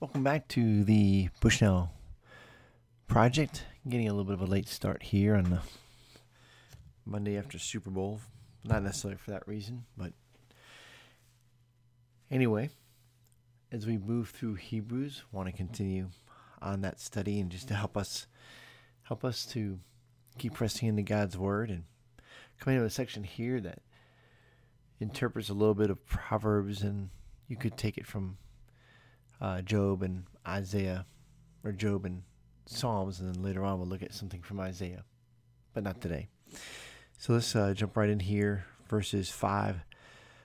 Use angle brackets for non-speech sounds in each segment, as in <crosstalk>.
Welcome back to the Bushnell Project. Getting a little bit of a late start here on the Monday after Super Bowl. Not necessarily for that reason, but anyway, as we move through Hebrews, want to continue on that study and just to help us help us to keep pressing into God's word and coming to a section here that interprets a little bit of Proverbs and you could take it from uh, Job and Isaiah, or Job and Psalms, and then later on we'll look at something from Isaiah, but not today. So let's uh, jump right in here, verses 5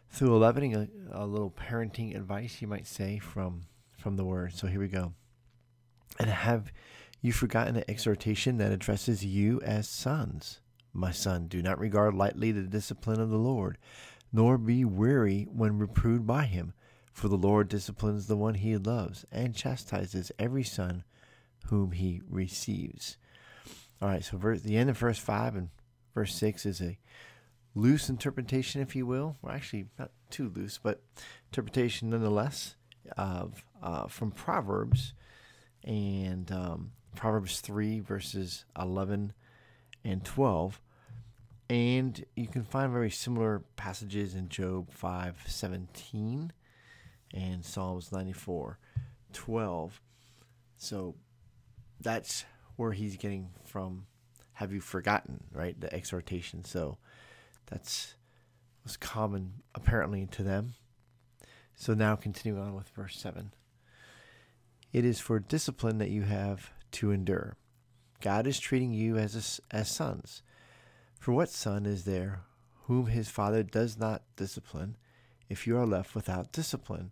through 11, a, a little parenting advice, you might say, from, from the word. So here we go. And have you forgotten the exhortation that addresses you as sons? My son, do not regard lightly the discipline of the Lord, nor be weary when reproved by him. For the Lord disciplines the one he loves and chastises every son whom he receives. All right, so verse, the end of verse 5 and verse 6 is a loose interpretation, if you will. Well, actually, not too loose, but interpretation nonetheless of uh, from Proverbs and um, Proverbs 3, verses 11 and 12. And you can find very similar passages in Job 5 17 and Psalms 94 12. So that's where he's getting from have you forgotten, right? The exhortation. So that's was common apparently to them. So now continue on with verse 7. It is for discipline that you have to endure. God is treating you as a, as sons. For what son is there whom his father does not discipline if you are left without discipline?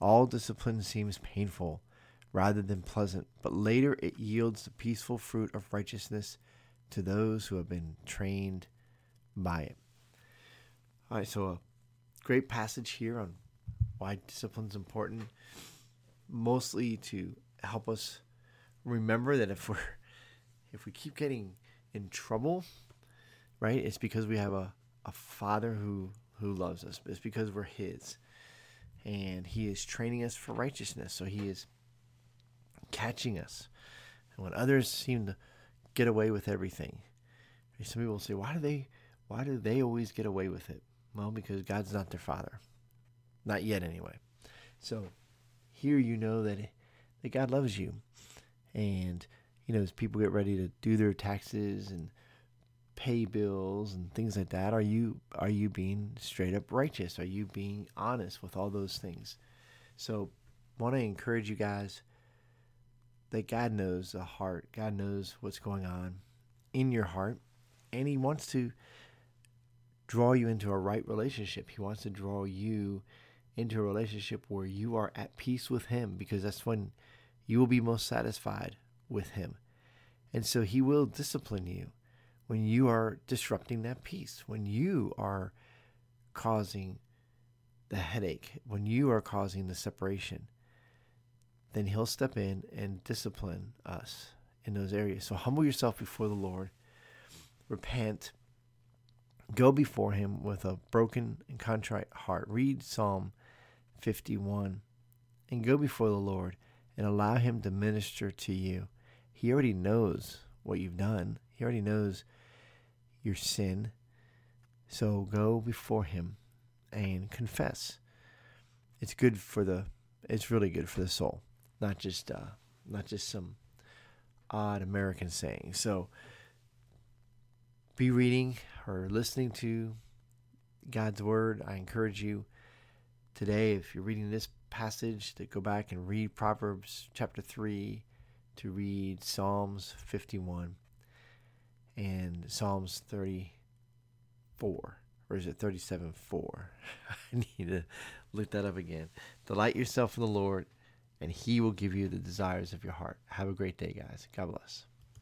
all discipline seems painful rather than pleasant, but later it yields the peaceful fruit of righteousness to those who have been trained by it. All right, so a great passage here on why discipline is important, mostly to help us remember that if we're <laughs> if we keep getting in trouble, right, it's because we have a, a father who who loves us. It's because we're his and he is training us for righteousness. So he is catching us. And when others seem to get away with everything, some people say, "Why do they? Why do they always get away with it?" Well, because God's not their father, not yet, anyway. So here you know that that God loves you, and you know as people get ready to do their taxes and pay bills and things like that are you are you being straight up righteous? Are you being honest with all those things? So want to encourage you guys that God knows the heart. God knows what's going on in your heart and he wants to draw you into a right relationship. He wants to draw you into a relationship where you are at peace with him because that's when you will be most satisfied with him. And so he will discipline you when you are disrupting that peace, when you are causing the headache, when you are causing the separation, then He'll step in and discipline us in those areas. So humble yourself before the Lord, repent, go before Him with a broken and contrite heart. Read Psalm 51 and go before the Lord and allow Him to minister to you. He already knows what you've done, He already knows your sin. So go before him and confess. It's good for the it's really good for the soul, not just uh not just some odd American saying. So be reading or listening to God's word. I encourage you today if you're reading this passage to go back and read Proverbs chapter 3 to read Psalms 51 and Psalms 34. Or is it 37 4? <laughs> I need to look that up again. Delight yourself in the Lord, and He will give you the desires of your heart. Have a great day, guys. God bless.